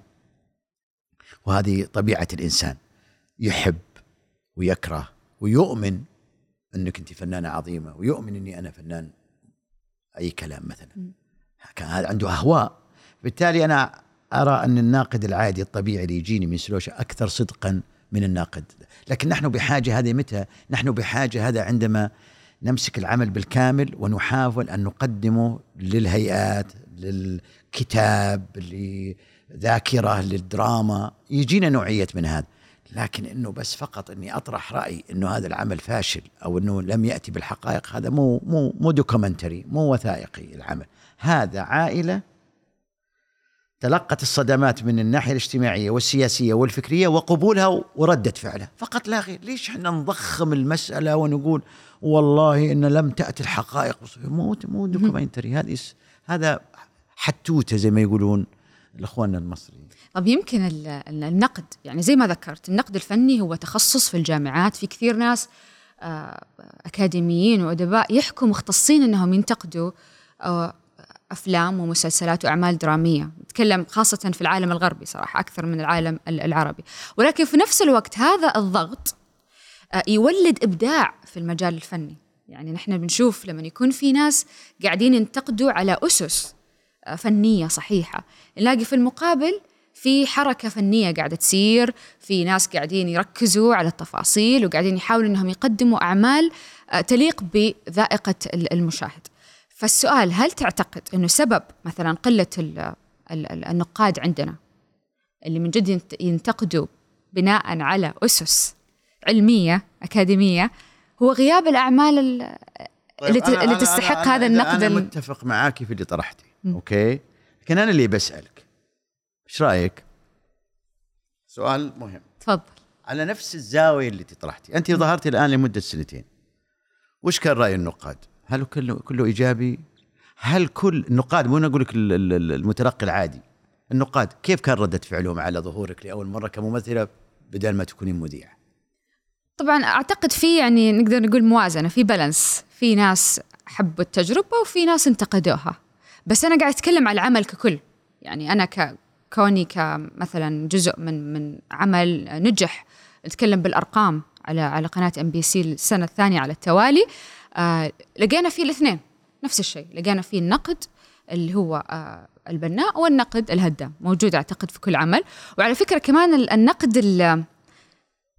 Speaker 2: وهذه طبيعة الإنسان يحب ويكره ويؤمن أنك أنت فنانة عظيمة ويؤمن أني أنا فنان أي كلام مثلا. كان هذا عنده أهواء. بالتالي أنا أرى أن الناقد العادي الطبيعي اللي يجيني من سلوشة أكثر صدقا من الناقد. لكن نحن بحاجة هذه متى؟ نحن بحاجة هذا عندما نمسك العمل بالكامل ونحاول أن نقدمه للهيئات للكتاب لذاكرة للدراما. يجينا نوعية من هذا. لكن إنه بس فقط إني أطرح رأي إنه هذا العمل فاشل أو إنه لم يأتي بالحقائق هذا مو مو مو documentary مو وثائقي العمل. هذا عائلة تلقت الصدمات من الناحية الاجتماعية والسياسية والفكرية وقبولها ورده فعلها. فقط لا غير ليش إحنا نضخم المسألة ونقول والله إن لم تأتي الحقائق؟ مو مو documentary هذه هذا حتوتة زي ما يقولون الاخوان المصريين.
Speaker 1: طب يمكن ال- ال- النقد يعني زي ما ذكرت النقد الفني هو تخصص في الجامعات. في كثير ناس آه، أكاديميين وأدباء يحكوا مختصين إنهم ينتقدوا آه، أفلام ومسلسلات وأعمال درامية. نتكلم خاصة في العالم الغربي صراحة أكثر من العالم ال- العربي. ولكن في نفس الوقت هذا الضغط آه، يولد إبداع في المجال الفني. يعني نحن بنشوف لما يكون في ناس قاعدين ينتقدوا على أسس آه، فنية صحيحة. نلاقي في المقابل في حركة فنية قاعدة تصير في ناس قاعدين يركزوا على التفاصيل وقاعدين يحاولوا أنهم يقدموا أعمال آه، تليق بذائقة ال- المشاهد. فالسؤال هل تعتقد أنه سبب مثلا ال- النقاد عندنا اللي من جد ينت- ينتقدوا بناء على أسس علمية أكاديمية هو غياب الأعمال ال- اللي, ت-
Speaker 2: طيب،
Speaker 1: اللي تستحق
Speaker 2: أنا-
Speaker 1: هذا
Speaker 2: أنا-
Speaker 1: النقد أنا
Speaker 2: متفق معاك في اللي طرحتي أوكي؟ لكن أنا اللي بسألك إيش رأيك؟ سؤال مهم.
Speaker 1: تفضل.
Speaker 2: على نفس الزاوية اللي طرحتي أنت ظهرتي الآن لمدة سنتين وش كان رأي النقاد؟ هل كله كله إيجابي؟ هل كل النقاد مو أقول لك ال- ال- ال- المتلقي العادي. النقاد كيف كان ردة فعلهم على ظهورك لأول مرة كممثلة بدل ما تكونين مذيعة؟
Speaker 1: طبعا أعتقد في يعني نقدر نقول موازنة في balance في ناس حبوا التجربة وفي ناس انتقدوها. بس أنا قاعد أتكلم على العمل ككل. يعني أنا ك كوني كمثلا جزء من من عمل نجح. نتكلم بالأرقام على على قناة MBC السنة الثانية على التوالي. آه لقينا فيه الاثنين نفس الشيء لقينا فيه النقد اللي هو آه البناء والنقد الهدام موجود أعتقد في كل عمل. وعلى فكرة كمان ال- النقد ال-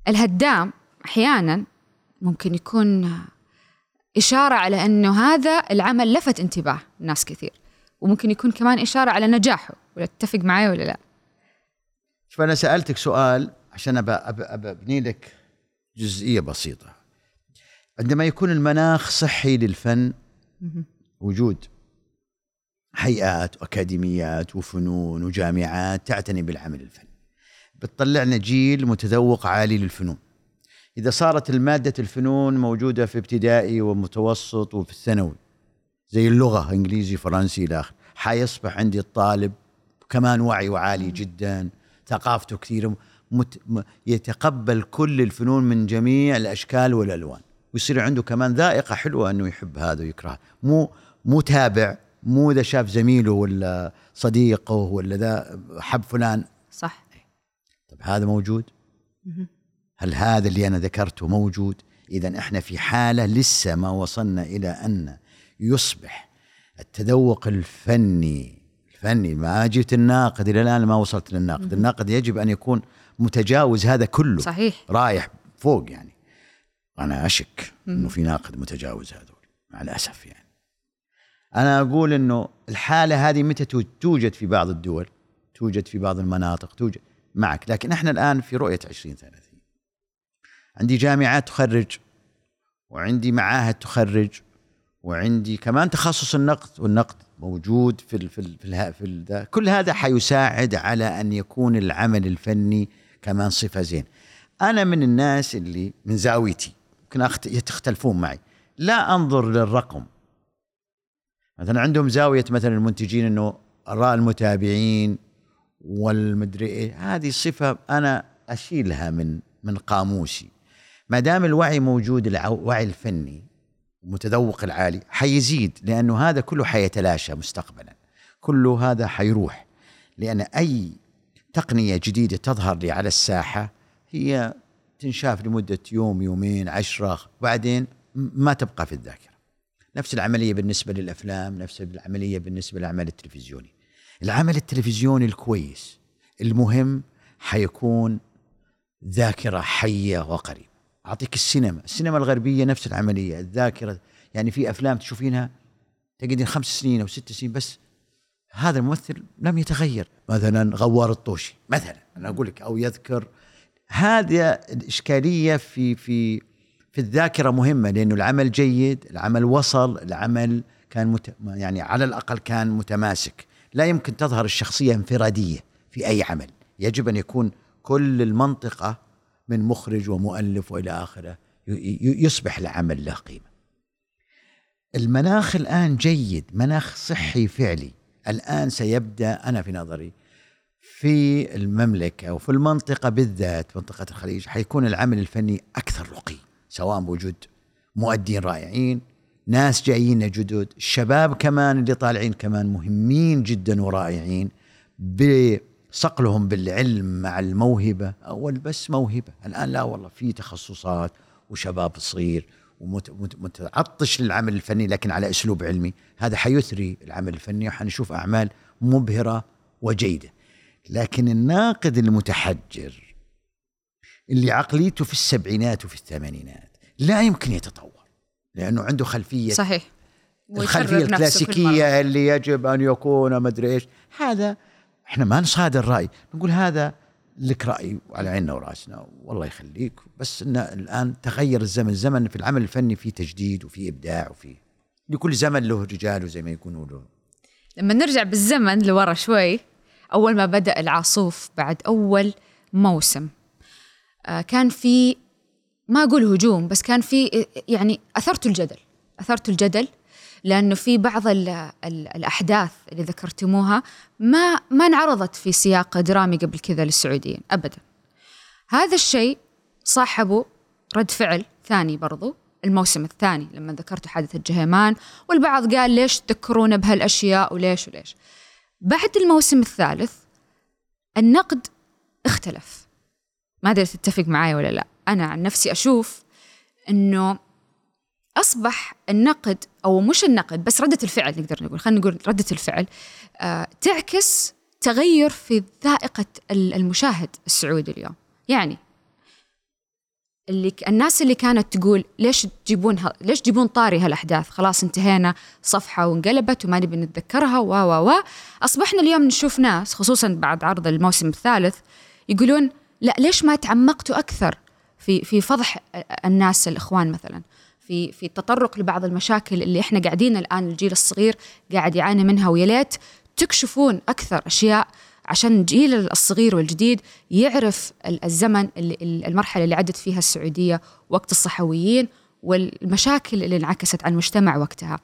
Speaker 1: الهدام أحيانا ممكن يكون إشارة على إنه هذا العمل لفت انتباه ناس كثير وممكن يكون كمان إشارة على نجاحه ولا تتفق معي ولا لا؟
Speaker 2: شوف أنا سألتك سؤال عشان أبني لك جزئية بسيطة. عندما يكون المناخ صحي للفن وجود هيئات وأكاديميات وفنون وجامعات تعتني بالعمل الفني. بتطلعنا جيل متذوق عالي للفنون. إذا صارت المادة الفنون موجودة في ابتدائي ومتوسط وفي الثانوي زي اللغة إنجليزي فرنسي إلى آخره حيصبح عندي الطالب كمان وعيه عالي جدا ثقافته كثير مت يتقبل كل الفنون من جميع الأشكال والألوان. ويصير عنده كمان ذائقة حلوة إنه يحب هذا ويكره. مو مو تابع مو إذا شاف زميله ولا صديقه ولا ذا حب فلان.
Speaker 1: صح.
Speaker 2: طب هذا موجود؟ هل هذا اللي أنا ذكرته موجود؟ اذا إحنا في حالة لسه ما وصلنا إلى أن يصبح التذوق الفني الفني ما جبت الناقد إلى الآن ما وصلت للناقد. الناقد يجب أن يكون متجاوز هذا كله.
Speaker 1: صحيح.
Speaker 2: رايح فوق يعني. أنا أشك إنه في ناقد متجاوز هذول مع الأسف يعني. أنا أقول إنه الحالة هذه متى تو- توجد في بعض الدول توجد في بعض المناطق توجد معك لكن إحنا الآن في رؤية 2030 عندي جامعات تخرج وعندي معاهد تخرج وعندي كمان تخصص النقد والنقد موجود في ال في ال في, ال في ال ده. كل هذا حيساعد على أن يكون العمل الفني كمان صفة زين. أنا من الناس اللي من زاويتي يمكن تختلفون معي. لا أنظر للرقم. مثلا عندهم زاوية مثلا المنتجين إنه أراء المتابعين والمدري إيه هذه صفة أنا أشيلها من من قاموسي. ما دام الوعي موجود الوعي الفني المتذوق العالي حيزيد لأنه هذا كله حيتلاشى مستقبلا. كله هذا حيروح. لأن أي تقنية جديدة تظهر لي على الساحة هي تنشاف لمدة يوم يومين عشرة بعدين م- ما تبقى في الذاكرة. نفس العملية بالنسبة للأفلام نفس العملية بالنسبة للعمل التلفزيوني. العمل التلفزيوني الكويس المهم حيكون ذاكرة حية وقريبة. أعطيك السينما. السينما الغربية نفس العملية. الذاكرة يعني في أفلام تشوفينها تقعدين خمس سنين أو ست سنين بس هذا الممثل لم يتغير. مثلا غوار الطوشي. مثلا أنا أقول لك أو يذكر هذا الاشكاليه في في في الذاكرة مهمة لأنه العمل جيد العمل وصل العمل كان مت يعني على الأقل كان متماسك. لا يمكن تظهر الشخصية انفرادية في أي عمل. يجب أن يكون كل المنطقة من مخرج ومؤلف ي- ي- يصبح العمل له قيمة. المناخ الآن جيد مناخ صحي فعلي. الآن سيبدأ أنا في نظري في المملكة وفي المنطقة بالذات منطقة الخليج حيكون العمل الفني أكثر رقي سواء بوجود مؤدين رائعين ناس جايين جدد الشباب كمان اللي طالعين كمان مهمين جدا ورائعين بصقلهم بالعلم مع الموهبة أول بس موهبة. الآن لا والله في تخصصات وشباب صغير ومتعطش للعمل الفني لكن على أسلوب علمي. هذا حيثري العمل الفني وحنشوف أعمال مبهرة وجيدة. لكن الناقد المتحجر اللي عقليته في السبعينات وفي الثمانينات لا يمكن يتطور لأنه عنده خلفية
Speaker 1: صحيح. الخلفية.
Speaker 2: الكلاسيكية اللي يجب أن يكون مدري إيش. هذا إحنا ما نصادر رأي. نقول هذا لك رأي وعلى عيننا ورأسنا. والله يخليك. بس إن الآن تغير الزمن الزمن في العمل الفني في تجديد وفي إبداع وفي لكل زمن له رجاله زي ما يقولوا له.
Speaker 1: لما نرجع بالزمن لورا شوي أول ما بدأ العاصوف بعد أول موسم. آه، كان في ما أقول هجوم بس كان في يعني أثرت الجدل أثرت الجدل لأنه في بعض ال ال الأحداث اللي ذكرتموها ما ما انعرضت في سياق درامي قبل كذا للسعوديين ابدا. هذا الشيء صاحبه رد فعل ثاني برضو الموسم الثاني لما ذكرت حادثة جهيمان والبعض قال ليش تذكرونا بهالأشياء وليش وليش. بعد الموسم الثالث النقد اختلف. ما أدري تتفق معي ولا لا. أنا عن نفسي أشوف أنه أصبح النقد أو مش النقد بس ردة الفعل نقدر نقول خلينا نقول ردة الفعل آه تعكس تغير في ذائقة المشاهد السعودي اليوم. يعني اللي الناس اللي كانت تقول ليش تجيبون ليش تجيبون طاري هالأحداث؟ خلاص انتهينا صفحة وانقلبت وما نبي نتذكرها و و و أصبحنا اليوم نشوف ناس خصوصا بعد عرض الموسم الثالث يقولون لا ليش ما تعمقتوا أكثر في في فضح الناس الإخوان مثلا؟ في في التطرق لبعض المشاكل اللي إحنا قاعدين الآن الجيل الصغير قاعد يعاني منها ويا ليت تكشفون أكثر أشياء عشان الجيل الصغير والجديد يعرف الزمن اللي المرحلة اللي عدت فيها السعودية وقت الصحويين والمشاكل اللي انعكست على المجتمع وقتها.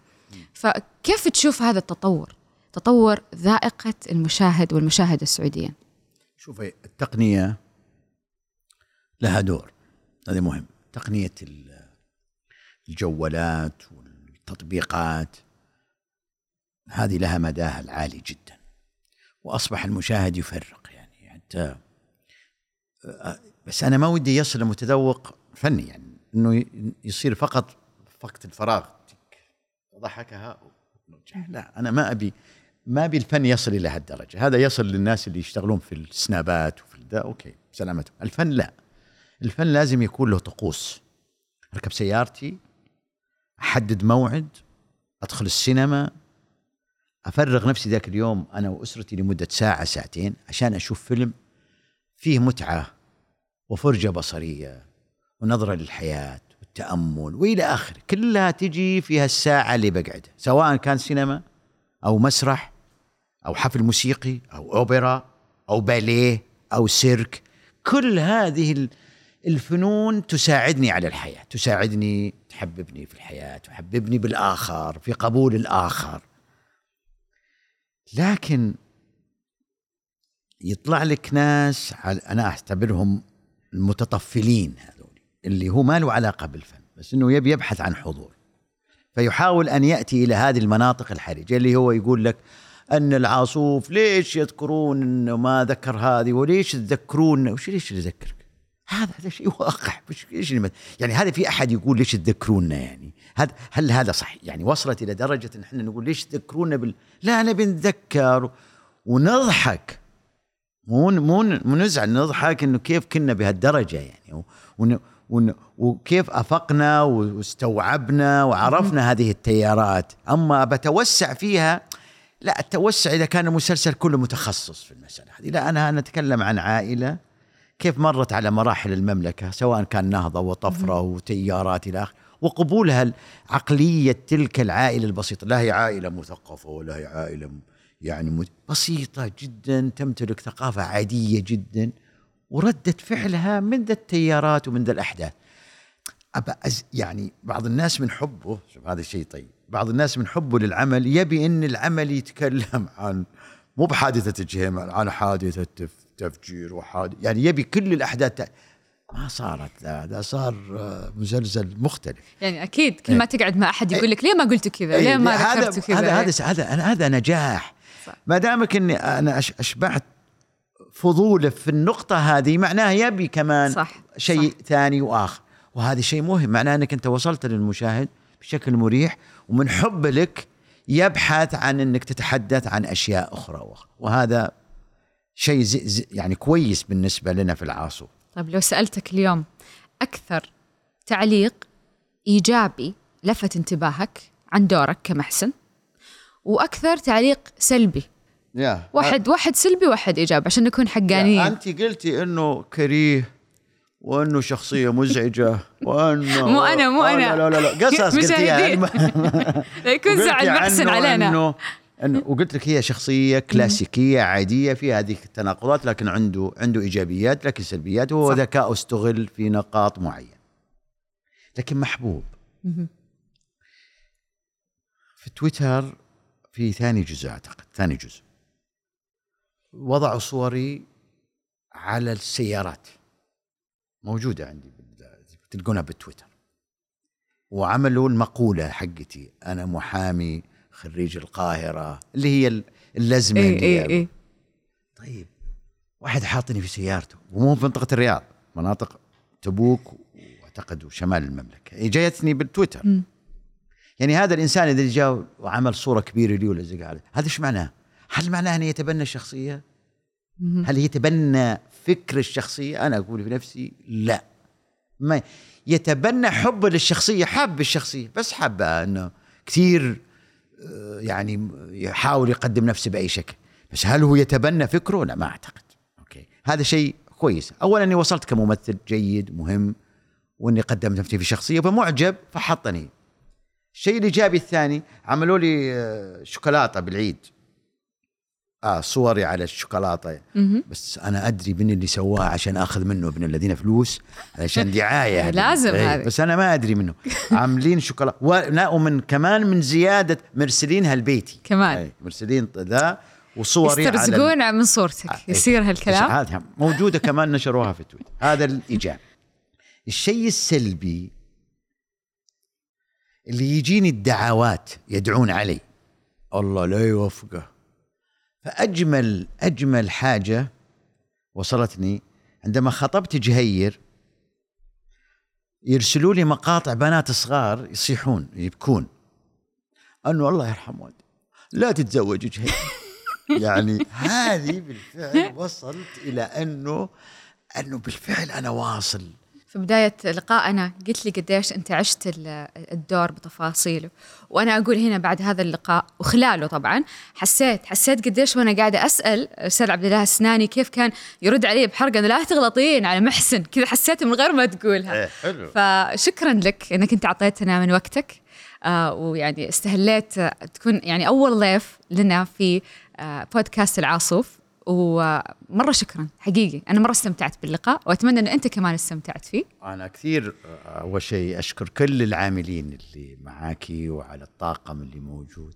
Speaker 1: فكيف تشوف هذا التطور؟ تطور ذائقة المشاهد والمشاهد السعوديين
Speaker 2: شوفي التقنية لها دور. هذا مهم. تقنية الجوالات والتطبيقات هذه لها مداها العالي جدا. وأصبح المشاهد يفرق يعني حتى بس أنا ما ودي يصل المتذوق فني يعني إنه يصير فقط وقت الفراغ. ضحكها لا أنا ما أبي ما أبي الفن يصل إلى هالدرجة. هذا يصل للناس اللي يشتغلون في السنابات وفي ذا okay سلامتهم. الفن لا. الفن لازم يكون له طقوس. أركب سيارتي أحدد موعد أدخل السينما أفرغ نفسي ذاك اليوم أنا وأسرتي لمدة ساعة ساعتين عشان أشوف فيلم فيه متعة وفرجة بصرية ونظرة للحياة والتأمل وإلى آخره. كلها تجي في هالساعة اللي بقعدها سواء كان سينما أو مسرح أو حفل موسيقي أو أوبرا أو باليه أو سيرك. كل هذه الفنون تساعدني على الحياة تساعدني تحببني في الحياة تحببني بالآخر في قبول الآخر. لكن يطلع لك ناس أنا أعتبرهم المتطفلين هذول اللي هو ما له علاقة بالفن بس إنه يبي يبحث عن حضور. فيحاول أن يأتي إلى هذه المناطق الحرجة اللي هو يقول لك أن العاصوف ليش يذكرون إنه ما ذكر هذه؟ وليش تذكرون وش ليش يذكرك؟ هذا هذا شيء واقع إيش يعني هذا في أحد يقول ليش تذكرونا يعني؟ هذا هل هذا صح يعني وصلت إلى درجة إن إحنا نقول ليش تذكرونا بال لا نبي نتذكر ونضحك. مو مو مو نزعل نضحك إنه كيف كنا بهالدرجة يعني. ون ون وكيف أفقنا واستوعبنا وعرفنا هذه التيارات. أما بتوسع فيها لا التوسع إذا كان المسلسل كله متخصص في المسألة هذه. لا أنا نتكلم عن عائلة. كيف مرت على مراحل المملكة سواء كان نهضة وطفرة وتيارات إلى آخره وقبولها عقلية تلك العائلة البسيطة. لا هي عائلة مثقفة ولا هي عائلة يعني بسيطة جدا تمتلك ثقافة عادية جدا وردة فعلها من ذا التيارات ومن ذا الأحداث أبا يعني بعض الناس من حبه هذا الشيء طيب بعض الناس من حبه للعمل يبي إن العمل يتكلم عن مو بحادثة الجهيمة عن حادثة تفجير وحادث يعني يبي كل الأحداث ما صارت هذا صار آه، مسلسل مختلف.
Speaker 1: يعني أكيد كل ما إيه. تقعد مع أحد يقول لك ليه ما قلتوا كذا؟ ليه ما ذكرتوا كذا؟
Speaker 2: هذا هذا هذا هذا نجاح. ما دامك إني أنا أشبعت فضوله في النقطة هذه معناه يبي كمان صح شيء صح. ثاني وآخر. وهذا شيء مهم معناه إنك أنت وصلت للمشاهد بشكل مريح ومن حب لك يبحث عن إنك تتحدث عن أشياء أخرى وهذا شيء زي زي يعني كويس بالنسبة لنا في العاصو
Speaker 1: طيب لو سألتك اليوم أكثر تعليق إيجابي لفت انتباهك عن دورك كمحسن؟ وأكثر تعليق سلبي؟
Speaker 2: يا
Speaker 1: واحد واحد سلبي واحد إيجابي عشان نكون حقانيين.
Speaker 2: أنت قلتي إنه كريه وإنه شخصية مزعجة وإنه
Speaker 1: مو أنا مو أنا.
Speaker 2: لا لا لا. قصص <laughs> قلتيها. <laughs>
Speaker 1: لا يكون زعل محسن علينا.
Speaker 2: إنه انه وقلت لك هي شخصية كلاسيكية عادية فيها هذه التناقضات لكن عنده عنده إيجابيات لكن سلبيات وهو. ذكاء استغل في نقاط معينة. لكن محبوب. في تويتر في ثاني جزء أعتقد ثاني جزء. وضعوا صوري على السيارات. موجودة عندي تلقونها بالتويتر. وعملوا المقولة حقتي أنا محامي خريج القاهرة اللي هي ال- اللزمة
Speaker 1: اي
Speaker 2: اللي
Speaker 1: اي اي
Speaker 2: طيب واحد حاطني في سيارته ومو في منطقة الرياض مناطق تبوك واعتقد وشمال المملكة جايتني بالتويتر
Speaker 1: مم.
Speaker 2: يعني هذا الإنسان إذا جاء وعمل صورة كبيرة لي ولا زي عليه هذا إيش معناه؟ هل معناه إنه يتبنى الشخصية؟
Speaker 1: مهم.
Speaker 2: هل يتبنى فكر الشخصية؟ أنا أقول في نفسي لا ما يتبنى حبه للشخصية حب الشخصية بس حبها إنه كثير يعني يحاول يقدم نفسه بأي شكل. بس هل هو يتبنى فكره؟ لا ما أعتقد. أوكي. هذا شيء كويس. اولا أني وصلت كممثل جيد مهم وأني قدمت نفسي في شخصية فمعجب فحطني. الشيء الإيجابي الثاني عملوا لي آه، شوكولاتة بالعيد. آه صوري على
Speaker 1: الشوكولاتة.
Speaker 2: بس أنا أدري من اللي سواها عشان أخذ منه ابن الذين فلوس عشان دعاية.
Speaker 1: لازم
Speaker 2: إيه،
Speaker 1: هذه.
Speaker 2: بس أنا ما أدري منه <laughs> عاملين شوكولاتة ولا ومن كمان من زيادة مرسلينها لبيتي
Speaker 1: كمان.
Speaker 2: أي، مرسلين ذا وصوري على
Speaker 1: يسترزقون من صورتك
Speaker 2: آه،
Speaker 1: يصير
Speaker 2: إيه.
Speaker 1: هالكلام
Speaker 2: هذا موجودة كمان نشروها في تويتر هذا الايجابي الشيء السلبي اللي يجيني الدعوات يدعون علي الله لا يوفقه فأجمل أجمل حاجة وصلتني عندما خطبت جهير يرسلوا لي مقاطع بنات صغار يصيحون يبكون. انه الله يرحم والدي. لا تتزوج جهير. <laughs> يعني هذه بالفعل وصلت إلى أنه أنه بالفعل أنا واصل.
Speaker 1: في بداية لقائنا قلت لي قديش أنت عشت ال- الدور بتفاصيله. وأنا أقول هنا بعد هذا اللقاء وخلاله طبعا حسيت حسيت قديش وأنا قاعدة أسأل أستاذ عبد الله السناني كيف كان يرد علي بحرقة لا تغلطين على محسن <laughs> كذا حسيت من غير ما تقولها.
Speaker 2: حلو.
Speaker 1: فشكرا لك إنك أنت أعطيتنا من وقتك آه ويعني استهليت تكون يعني أول ضيف لنا في آه بودكاست العاصوف. ومرة شكرا حقيقي. أنا مرة استمتعت باللقاء وأتمنى إن أنت كمان استمتعت فيه.
Speaker 2: أنا كثير أول شيء أشكر كل العاملين اللي معاكي وعلى الطاقم اللي موجود.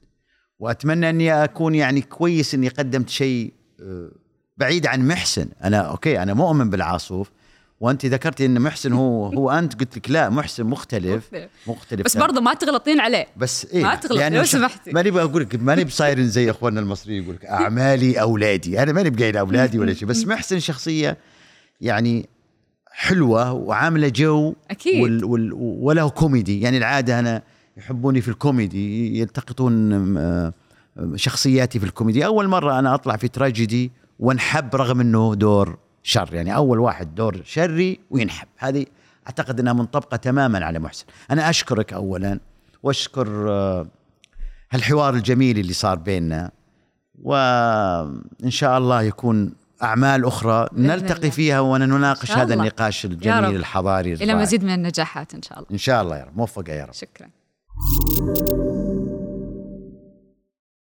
Speaker 2: وأتمنى أني أكون يعني كويس إني قدمت شيء آه، بعيد عن محسن. أنا أوكي أنا مؤمن بالعاصوف وأنت ذكرتي إن محسن هو هو أنت قلت لك لا محسن مختلف.
Speaker 1: مختلف. بس برضه ما تغلطين عليه.
Speaker 2: بس إيه
Speaker 1: ما تغلط،
Speaker 2: يعني
Speaker 1: لو سمحتي.
Speaker 2: ماني بقول لك ماني بصاير زي إخواننا المصريين يقول لك أعمالي أولادي. أنا ماني بقايل أولادي ولا شيء بس <laughs> محسن شخصية يعني حلوة وعاملة جو
Speaker 1: أكيد.
Speaker 2: وال وال وله كوميدي. يعني العادة أنا يحبوني في الكوميدي يلتقطون آه، شخصياتي في الكوميدي. أول مرة أنا أطلع في تراجيدي وانحب رغم إنه دور شر يعني أول واحد دور شري وينحب هذه أعتقد إنها منطبقة تماما على محسن أنا أشكرك اولا وأشكر آه، هالحوار الجميل اللي صار بيننا وإن شاء الله يكون أعمال أخرى
Speaker 1: بإذن
Speaker 2: نلتقي
Speaker 1: الله.
Speaker 2: فيها ونناقش
Speaker 1: إن
Speaker 2: هذا
Speaker 1: الله.
Speaker 2: النقاش. الجميل الحضاري
Speaker 1: إلى
Speaker 2: الرائع.
Speaker 1: مزيد من النجاحات إن شاء الله
Speaker 2: إن شاء الله يا رب موفقه يا رب
Speaker 1: شكرا